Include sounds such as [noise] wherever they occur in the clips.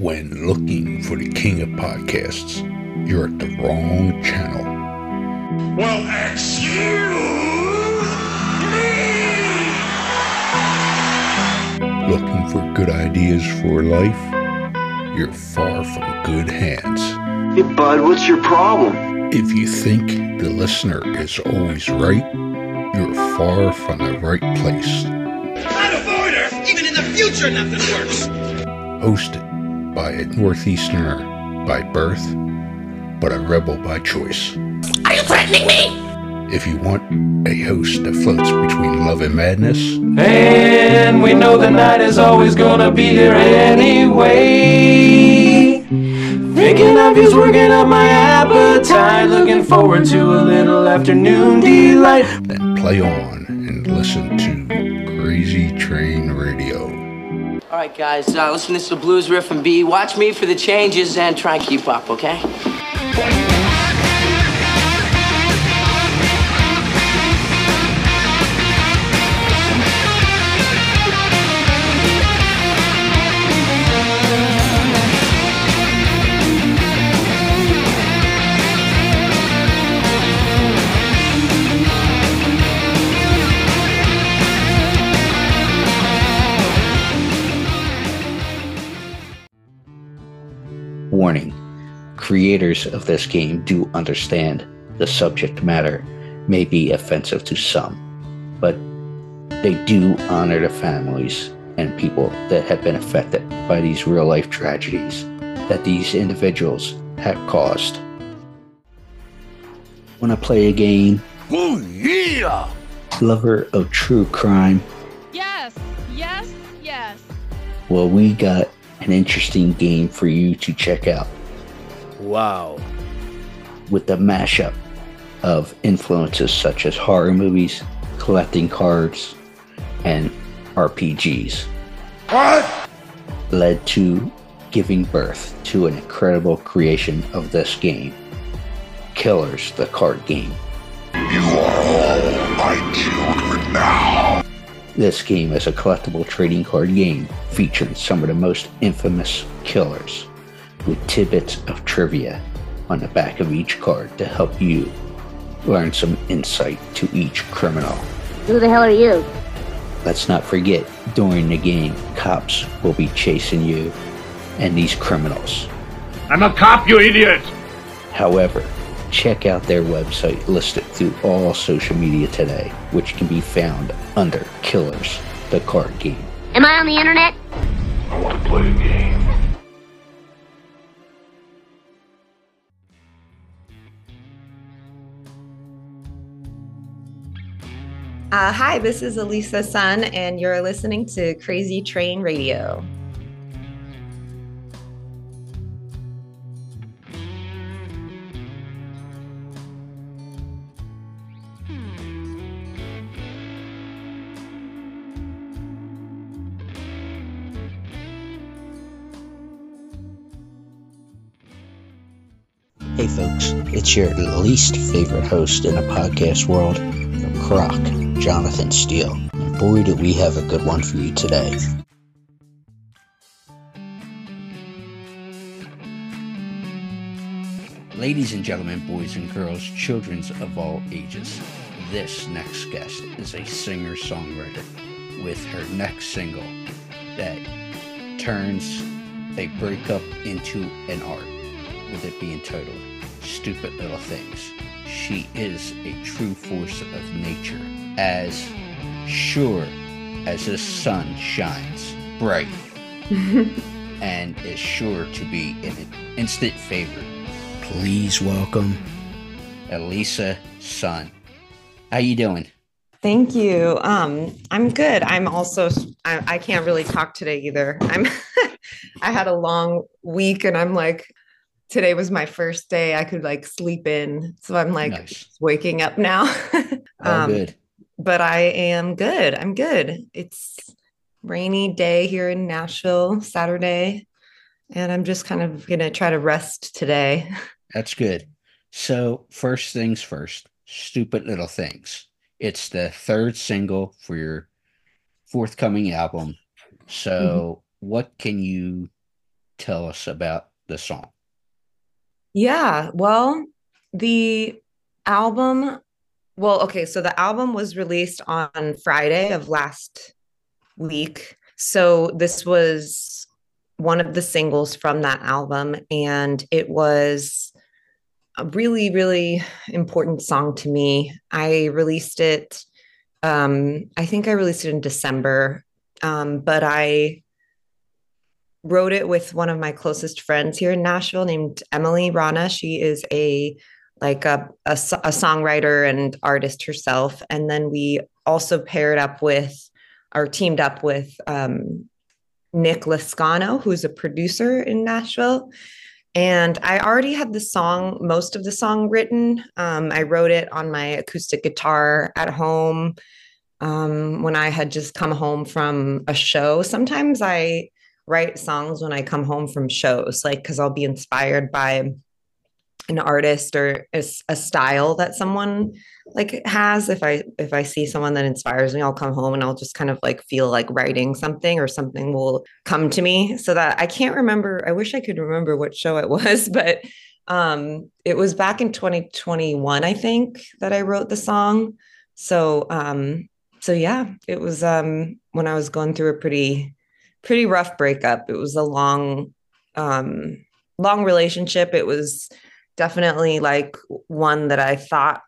When looking for the king of podcasts, you're at the wrong channel. Well, excuse me! Looking for good ideas for life? You're far from good hands. Hey, bud, what's your problem? If you think the listener is always right, you're far from the right place. I'd avoid her! Even in the future, nothing works! Hosted by a Northeasterner by birth, but a rebel by choice. Are you threatening me? If you want a host that floats between love and madness, And we know the night is always gonna be here anyway. Thinking of you's working up my appetite. Looking forward to a little afternoon delight. then play on and listen to Crazy Train Radio. All right, guys, uh, listen, this is the blues riff and B. Watch me for the changes and try and keep up, okay? Creators of this game do understand the subject matter may be offensive to some, but they do honor the families and people that have been affected by these real life tragedies that these individuals have caused. Want to play a game? Oh, yeah! Lover of true crime? Yes, yes, yes. Well, we got an interesting game for you to check out. Wow. with the mashup of influences such as horror movies, collecting cards, and RPGs What? led to giving birth to an incredible creation of this game Killers, the card game. You are all my children now. This game is a collectible trading card game featuring some of the most infamous killers with tidbits of trivia on the back of each card to help you learn some insight to each criminal. Who the hell are you? Let's not forget, during the game, cops will be chasing you and these criminals. I'm a cop, you idiot! However, check out their website listed through all social media today, which can be found under Killers, the card game. Am I on the internet? I want to play a game. Uh, hi, this is Ellisa Sun, and you're listening to Crazy Train Radio. Hey folks, it's your least favorite host in the podcast world, Croc, Jonathan Steele. And boy, do we have a good one for you today. Ladies and gentlemen, boys and girls, children of all ages, this next guest is a singer songwriter with her next single that turns a breakup into an art, with it being titled Stupid Little Things. She is a true force of nature, as sure as the sun shines bright, [laughs] and is sure to be an instant favorite. Please welcome Ellisa Sun. How you doing? Thank you. Um, I'm good. I'm also I, I can't really talk today either. I'm [laughs] I had a long week and I'm like today was my first day I could like sleep in. So I'm like Nice. waking up now. [laughs] Um, good. But I am good. I'm good. It's rainy day here in Nashville, Saturday, and I'm just kind of gonna try to rest today. [laughs] That's good. So, first things first, Stupid Little Things. It's the third single for your forthcoming album. So, mm-hmm. what can you tell us about the song? Yeah, well, the album, well, okay, so the album was released on Friday of last week. So this was one of the singles from that album, and it was a really, really important song to me. I released it, um, I think I released it in December, um, but I wrote it with one of my closest friends here in Nashville named Emily Rana. She is a like a, a, a songwriter and artist herself. And then we also paired up with or teamed up with um, Nick Lascano, who's a producer in Nashville. And I already had the song, most of the song written. Um, I wrote it on my acoustic guitar at home um, when I had just come home from a show. Sometimes I write songs when I come home from shows, like because I'll be inspired by an artist or a, a, style that someone like has if i if i see someone that inspires me i'll come home and i'll just kind of like feel like writing something or something will come to me so that i can't remember i wish i could remember what show it [laughs] was but um it was back in 2021 i think that i wrote the song. So um so yeah it was um when i was going through a pretty pretty rough breakup. It was a long um long relationship. It was definitely like one that I thought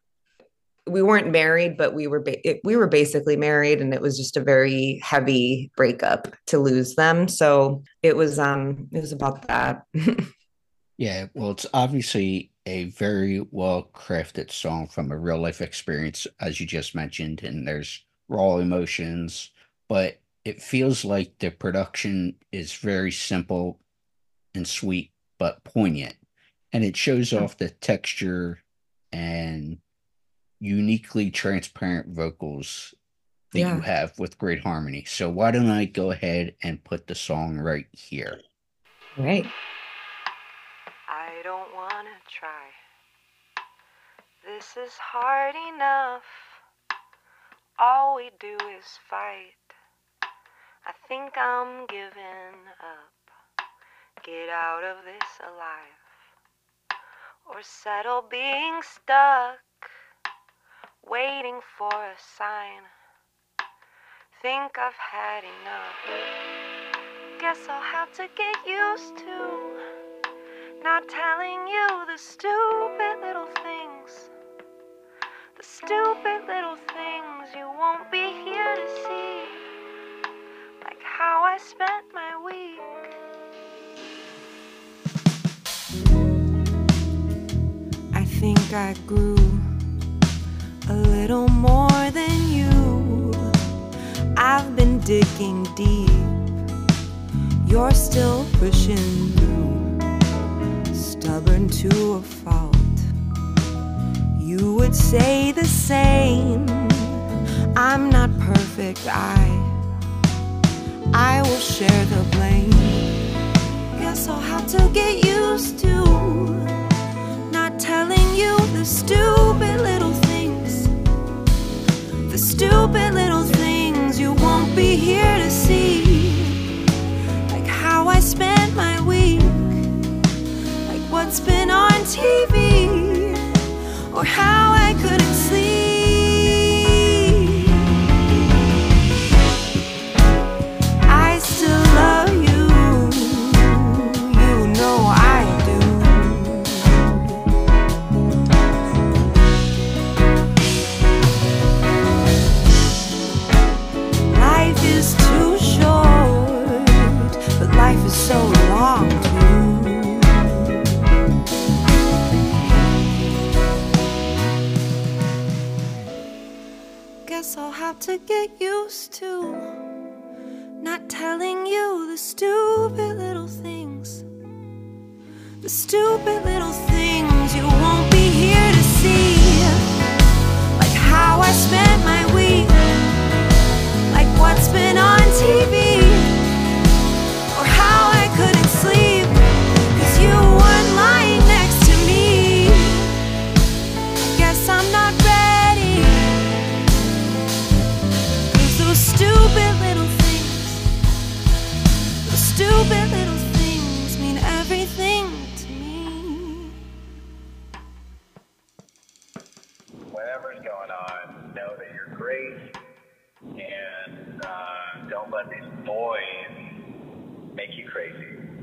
we weren't married, but we were ba- it, we were basically married, and it was just a very heavy breakup to lose them. So it was um it was about that. [laughs] yeah, well, it's obviously a very well crafted song from a real life experience, as you just mentioned, and there's raw emotions, but it feels like the production is very simple and sweet, but poignant and it shows off the texture and uniquely transparent vocals that yeah. you have with great harmony. So why don't I go ahead and put the song right here? Right. I don't want to try. This is hard enough. All we do is fight. I think I'm giving up. Get out of this alive or settle being stuck, waiting for a sign. Think I've had enough. Guess I'll have to get used to not telling you the stupid little things. The stupid little things you won't be here to see. Like how I spent my week. I grew a little more than you. I've been digging deep, you're still pushing through, stubborn to a fault. You would say the same. I'm not perfect, I I will share the blame. Guess I'll have to get used to to get used to not telling you the stupid little things. The stupid little things you won't be here to see. Like how I spent my week, like what's been on TV.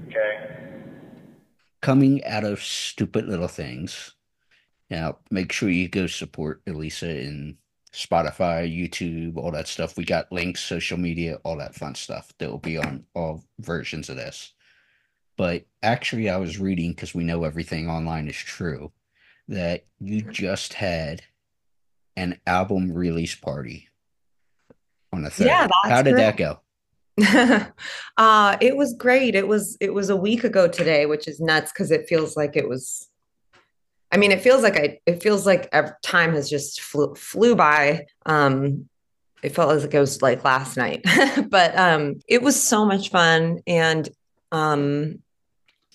Okay. Coming out of stupid little things. Now, make sure you go support Ellisa in Spotify, YouTube, all that stuff. We got links, social media, all that fun stuff that will be on all versions of this. But actually, I was reading because we know everything online is true that you just had an album release party on the third. Yeah, How did correct. that go? [laughs] uh it was great. It was it was a week ago today, which is nuts because it feels like it was I mean, it feels like I it feels like time has just flew flew by. Um it felt as like it was like last night. [laughs] but um it was so much fun and um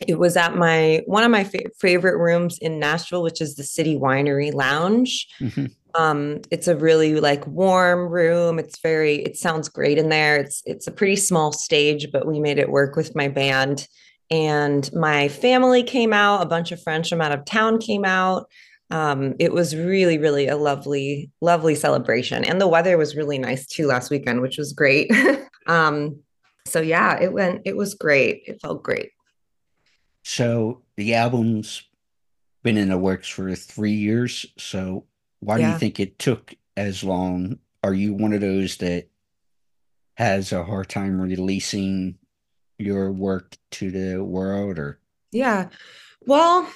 it was at my one of my fa- favorite rooms in Nashville, which is the City Winery Lounge. Mhm. Um, it's a really like warm room. It's very, it sounds great in there. It's it's a pretty small stage, but we made it work with my band. And my family came out, a bunch of friends from out of town came out. Um, it was really, really a lovely, lovely celebration. And the weather was really nice too last weekend, which was great. [laughs] um, so yeah, it went, it was great. It felt great. So the album's been in the works for three years. So why do you think it took as long? Are you one of those that has a hard time releasing your work to the world or Yeah. Well,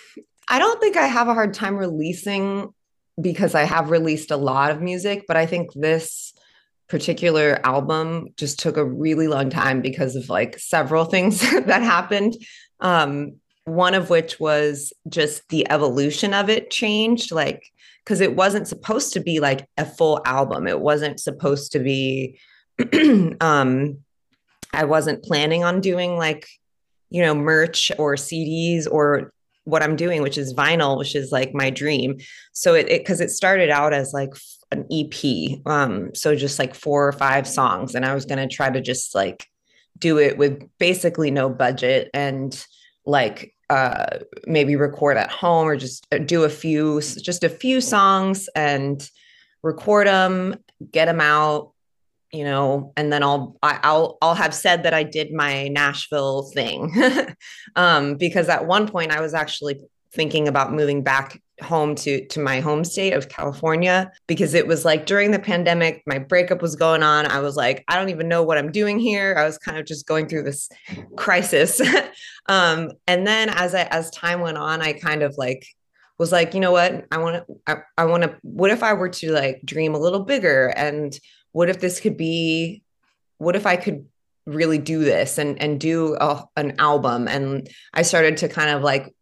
I don't think I have a hard time releasing because I have released a lot of music, but I think this particular album just took a really long time because of like several [laughs] things that happened. Um, one of which was just the evolution of it changed, like, because it wasn't supposed to be like a full album. It wasn't supposed to be, [clears throat] um, I wasn't planning on doing like you know, merch or CDs or what I'm doing, which is vinyl, which is like my dream. So it because it, started out as like an EP, um, so just like four or five songs, and I was gonna try to just like do it with basically no budget and like uh maybe record at home or just uh, do a few just a few songs and record them get them out you know, and then I'll I, I'll I'll have said that I did my Nashville thing, [laughs] um, because at one point I was actually thinking about moving back home to to my home state of California because it was like during the pandemic my breakup was going on. I was like I don't even know what I'm doing here. I was kind of just going through this crisis. [laughs] Um and then as I as time went on I kind of like was like you know what? I want to I, I want to what if I were to like dream a little bigger? And what if this could be what if i could really do this and and do a, an album? And i started to kind of like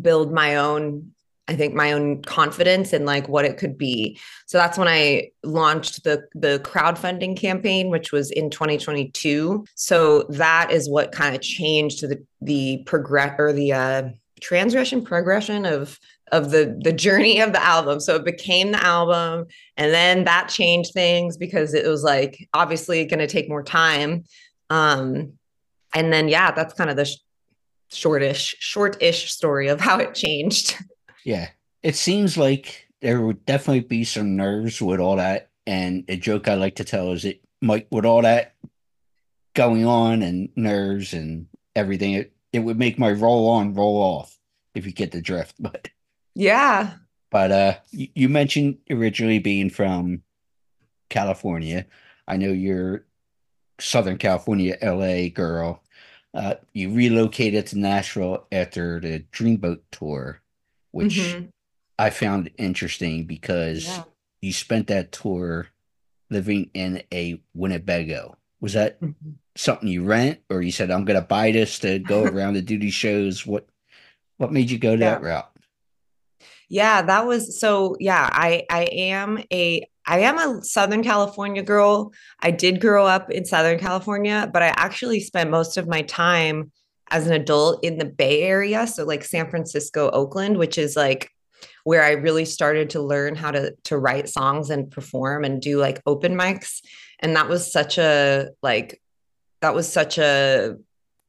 build my own i think my own confidence in like what it could be. So that's when i launched the the crowdfunding campaign which was in 2022 so that is what kind of changed the the progress or the uh transgression progression of of the the journey of the album. So it became the album and then that changed things because it was like obviously going to take more time. Um and then yeah that's kind of the shortish shortish story of how it changed. Yeah. It seems like there would definitely be some nerves with all that. And a joke i like to tell is it might with all that going on and nerves and everything it, it would make my roll on roll off if you get the drift [laughs] but. Yeah. But uh you, you mentioned originally being from california. I know you're southern california la girl uh you relocated to nashville after the dreamboat tour which Mhm. i found interesting because Yeah. you spent that tour living in a winnebago was that Mhm. something you rent or you said i'm gonna buy this to go [laughs] around and do these shows what what made you go that route Yeah, that was so yeah, I I am a I am a Southern California girl. I did grow up in Southern California, but I actually spent most of my time as an adult in the Bay Area, so like San Francisco, Oakland, which is like where I really started to learn how to to write songs and perform and do like open mics. And that was such a like that was such a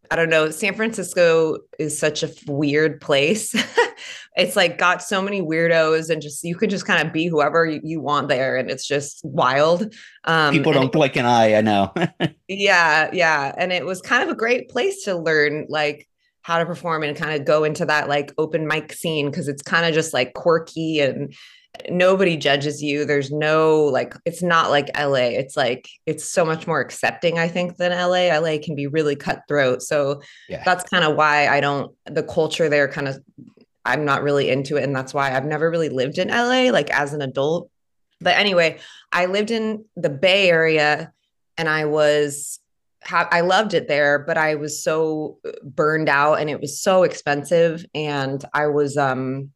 I don't know. San Francisco is such a weird place. [laughs] it's like got so many weirdos and just you could just kind of be whoever you, you want there and it's just wild. Um people don't blink an eye, I know. [laughs] yeah, yeah. And it was kind of a great place to learn like how to perform and kind of go into that like open mic scene because it's kind of just like quirky and nobody judges you. There's no like it's not like LA. It's like it's so much more accepting, I think, than LA. LA can be really cutthroat. So yeah. that's kind of why I don't the culture there kind of I'm not really into it. And that's why I've never really lived in LA like as an adult. But anyway, I lived in the Bay Area and I was I loved it there, but I was so burned out and it was so expensive and I was um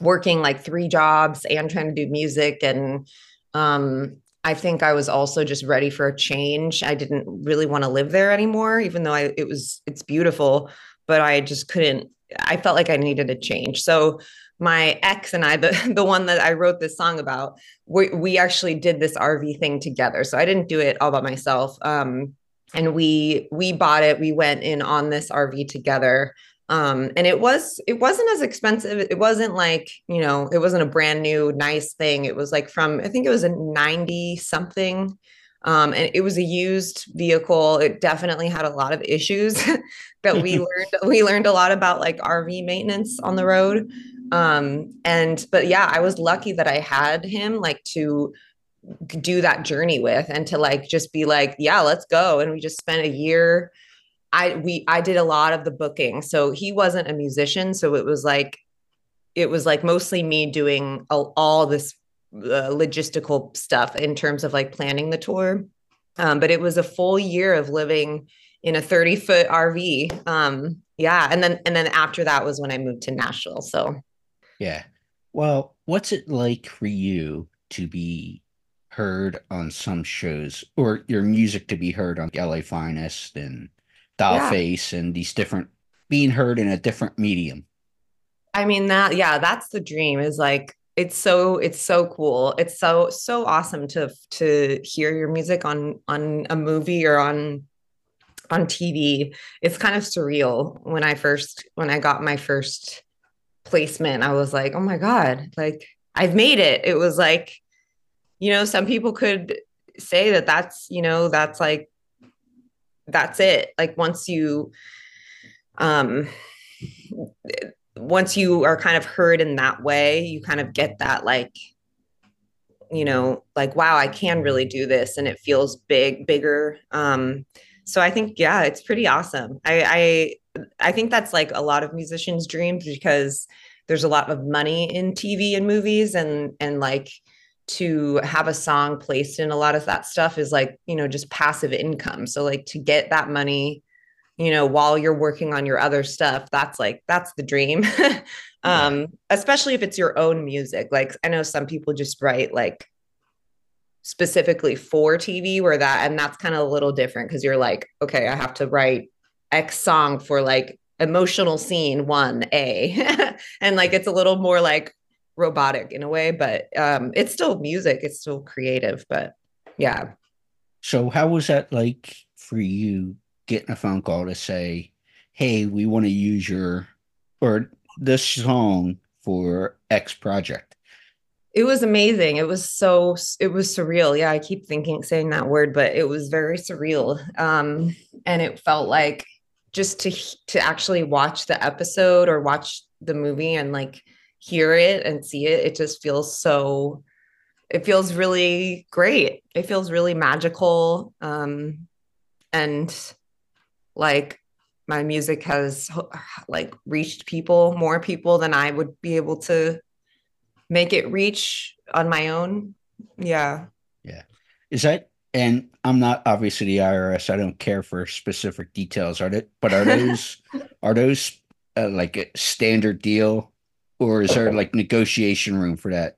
working like three jobs and trying to do music and um I think I was also just ready for a change. I didn't really want to live there anymore even though I it was it's beautiful, but I just couldn't I felt like I needed a change. So my ex and I, the, [laughs] the one that I wrote this song about, we, we actually did this RV thing together. So I didn't do it all by myself. Um, and we we bought it. We went in on this RV together um and it was it wasn't as expensive it wasn't like you know it wasn't a brand new nice thing it was like from i think it was a 90 something um and it was a used vehicle. It definitely had a lot of issues [laughs] that we [laughs] learned we learned a lot about like rv maintenance on the road. Um and but yeah i was lucky that i had him like to do that journey with and to like just be like yeah let's go. And we just spent a year. I we I did a lot of the booking. So he wasn't a musician, so it was like it was like mostly me doing all, all this uh, logistical stuff in terms of like planning the tour. Um, but it was a full year of living in a 30 foot RV. Um, yeah, and then and then after that was when I moved to Nashville. So yeah. Well, what's it like for you to be heard on some shows or your music to be heard on LA Finest and Dollface yeah. and these different being heard in a different medium. I mean that yeah, that's the dream is like it's so it's so cool. It's so so awesome to to hear your music on on a movie or on on TV. It's kind of surreal when I first when I got my first placement. I was like, "Oh my god, like I've made it." It was like you know, some people could say that that's, you know, that's like that's it like once you um once you are kind of heard in that way you kind of get that like you know like wow i can really do this and it feels big bigger. Um so i think yeah it's pretty awesome. I i i think that's like a lot of musicians dreams because there's a lot of money in tv and movies and and like to have a song placed in a lot of that stuff is like you know just passive income. So like to get that money you know while you're working on your other stuff that's like that's the dream [laughs] um yeah. especially if it's your own music like i know some people just write like specifically for tv where that and that's kind of a little different because you're like okay i have to write x song for like emotional scene 1a [laughs] and like it's a little more like robotic in a way, but um, it's still music. It's still creative, but yeah. So how was that like for you getting a phone call to say, "Hey, we want to use your or this song for X project"? It was amazing. It was so it was surreal. Yeah, I keep thinking saying that word, but it was very surreal. Um, and it felt like just to to actually watch the episode or watch the movie and like hear it and see it, it just feels so it feels really great. It feels really magical. Um, and like my music has like reached people, more people than I would be able to make it reach on my own. Yeah. Yeah. Is that and I'm not obviously the IRS. I don't care for specific details. Are they? But are [laughs] those are those uh, like a standard deal or is there like negotiation room for that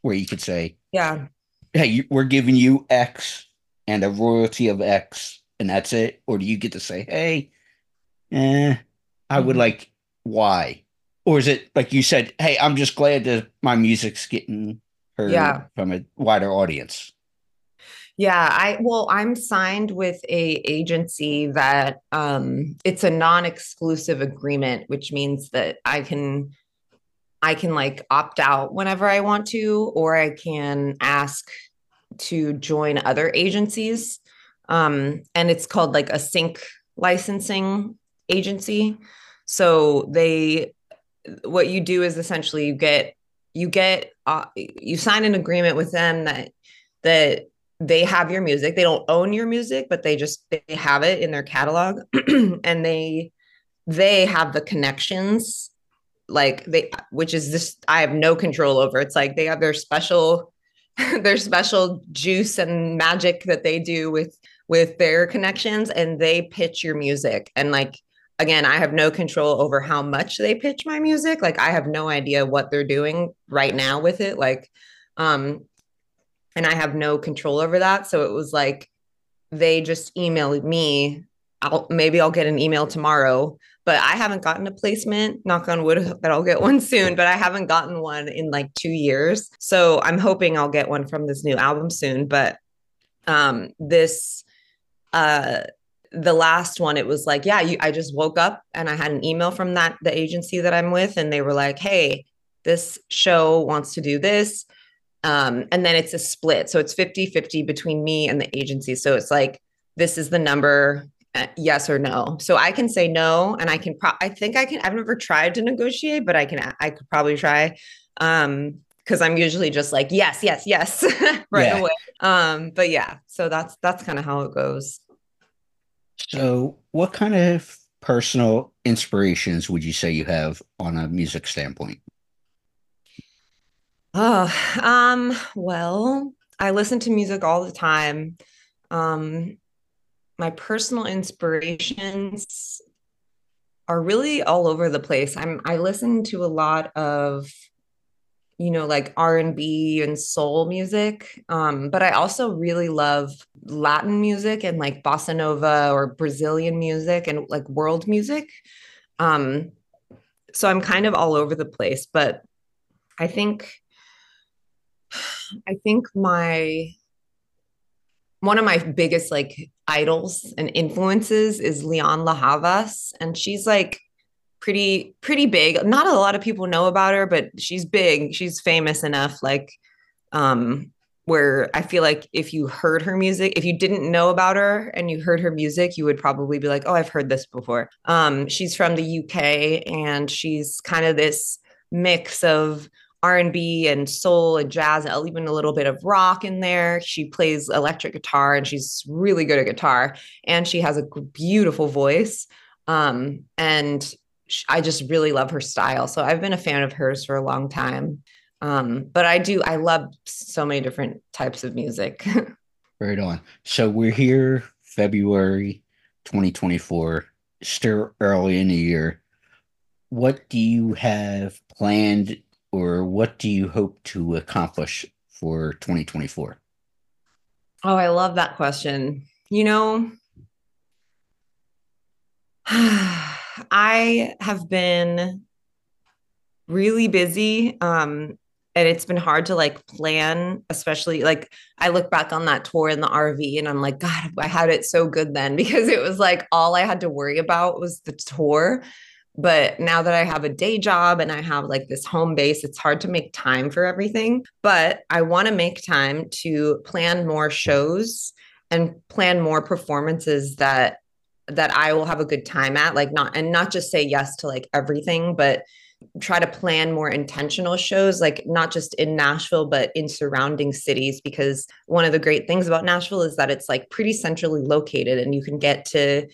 where you could say yeah hey we're giving you x and a royalty of x and that's it or do you get to say hey eh, i would mm-hmm. like why? or is it like you said hey i'm just glad that my music's getting heard yeah. from a wider audience Yeah, I well, I'm signed with a agency that um it's a non-exclusive agreement, which means that I can I can like opt out whenever I want to, or I can ask to join other agencies. Um, and it's called like a sync licensing agency. So they what you do is essentially you get you get uh, you sign an agreement with them that that they have your music. They don't own your music but they just they have it in their catalog. [clears throat] And they they have the connections like they which is this i have no control over. It's like they have their special [laughs] their special juice and magic that they do with with their connections and they pitch your music and like again i have no control over how much they pitch my music like i have no idea what they're doing right now with it like um and I have no control over that. So it was like they just emailed me. I'll maybe I'll get an email tomorrow, but I haven't gotten a placement. Knock on wood that I'll get one soon, but I haven't gotten one in like two years. So I'm hoping I'll get one from this new album soon. But um this uh the last one it was like yeah you, i just woke up and i had an email from that the agency that i'm with and they were like hey this show wants to do this um, and then it's a split. So it's 50 50 between me and the agency. So it's like, this is the number, uh, yes or no. So I can say no, and I can, pro- I think I can, I've never tried to negotiate, but I can, I could probably try. Um, because I'm usually just like, yes, yes, yes, [laughs] right yeah. away. Um, but yeah, so that's that's kind of how it goes. So what kind of personal inspirations would you say you have on a music standpoint? Oh, um, well, I listen to music all the time. Um, my personal inspirations are really all over the place. I'm I listen to a lot of you know like R&B and soul music. Um, but I also really love Latin music and like bossa nova or Brazilian music and like world music. Um, so I'm kind of all over the place, but I think I think my one of my biggest like idols and influences is Lianne La Havas, and she's like pretty pretty big. Not a lot of people know about her, but she's big. She's famous enough, like um, where I feel like if you heard her music, if you didn't know about her and you heard her music, you would probably be like, "Oh, I've heard this before." Um, she's from the UK, and she's kind of this mix of R&B and soul and jazz and even a little bit of rock in there. She plays electric guitar and she's really good at guitar and she has a beautiful voice. Um, and I just really love her style. So I've been a fan of hers for a long time. Um, but I do I love so many different types of music. [laughs] right on. So we're here February 2024, still early in the year. What do you have planned or what do you hope to accomplish for 2024? Oh, I love that question. You know, [sighs] I have been really busy um and it's been hard to like plan especially like i look back on that tour in the rv and i'm like god i had it so good then [laughs] because it was like all i had to worry about was the tour but now that I have a day job and I have like this home base, it's hard to make time for everything. But I want to make time to plan more shows and plan more performances that that I will have a good time at like not and not just say yes to like everything but try to plan more intentional shows like not just in Nashville but in surrounding cities because one of the great things about Nashville is that it's like pretty centrally located and you can get to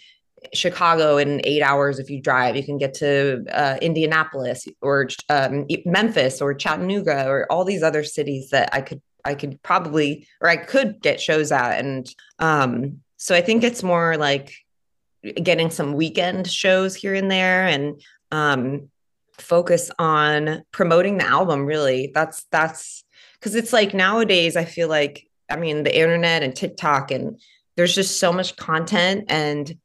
Chicago in eight hours if you drive. You can get to uh, Indianapolis or um, Memphis or Chattanooga or all these other cities that I could I could probably or I could get shows at. And um, so I think it's more like getting some weekend shows here and there and um, focus on promoting the album. Really, that's that's because it's like nowadays I feel like I mean the internet and TikTok and there's just so much content and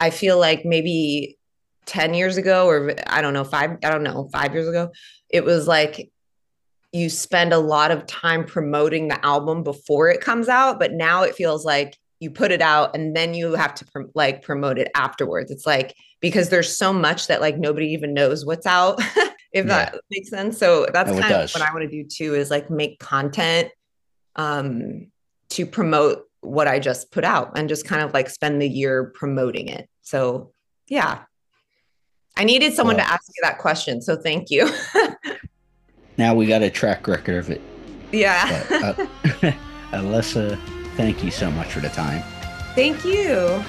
I feel like maybe 10 years ago, or I don't know, five, I don't know, five years ago, it was like you spend a lot of time promoting the album before it comes out, but now it feels like you put it out and then you have to prom- like promote it afterwards. It's like because there's so much that like nobody even knows what's out, [laughs] if Yeah. that makes sense. So that's No, kind of what I want to do too is like make content um to promote what I just put out and just kind of like spend the year promoting it. So yeah. I needed someone Well- to ask you that question. So thank you. [laughs] Now we got a track record of it. yeah. But, uh, [laughs] Alyssa, thank you so much for the time. thank you.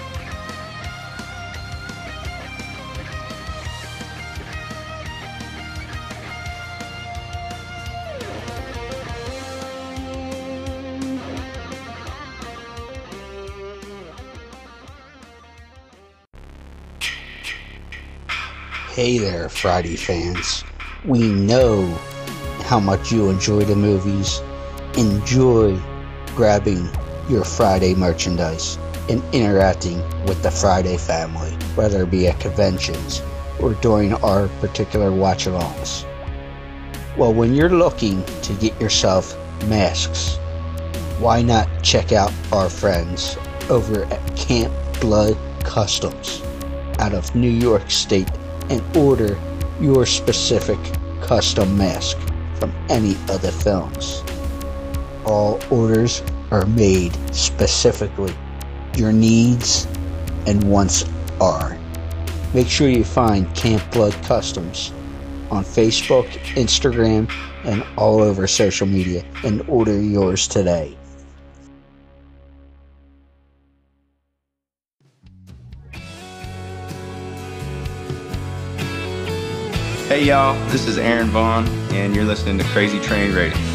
Hey there, Friday fans. We know how much you enjoy the movies. Enjoy grabbing your Friday merchandise and interacting with the Friday family, whether it be at conventions or during our particular watch alongs. Well, when you're looking to get yourself masks, why not check out our friends over at Camp Blood Customs out of New York State and order your specific custom mask from any of the films. All orders are made specifically. Your needs and wants are. Make sure you find Camp Blood Customs on Facebook, Instagram, and all over social media and order yours today. Hey y'all, this is Aaron Vaughn, and you're listening to Crazy Train Radio.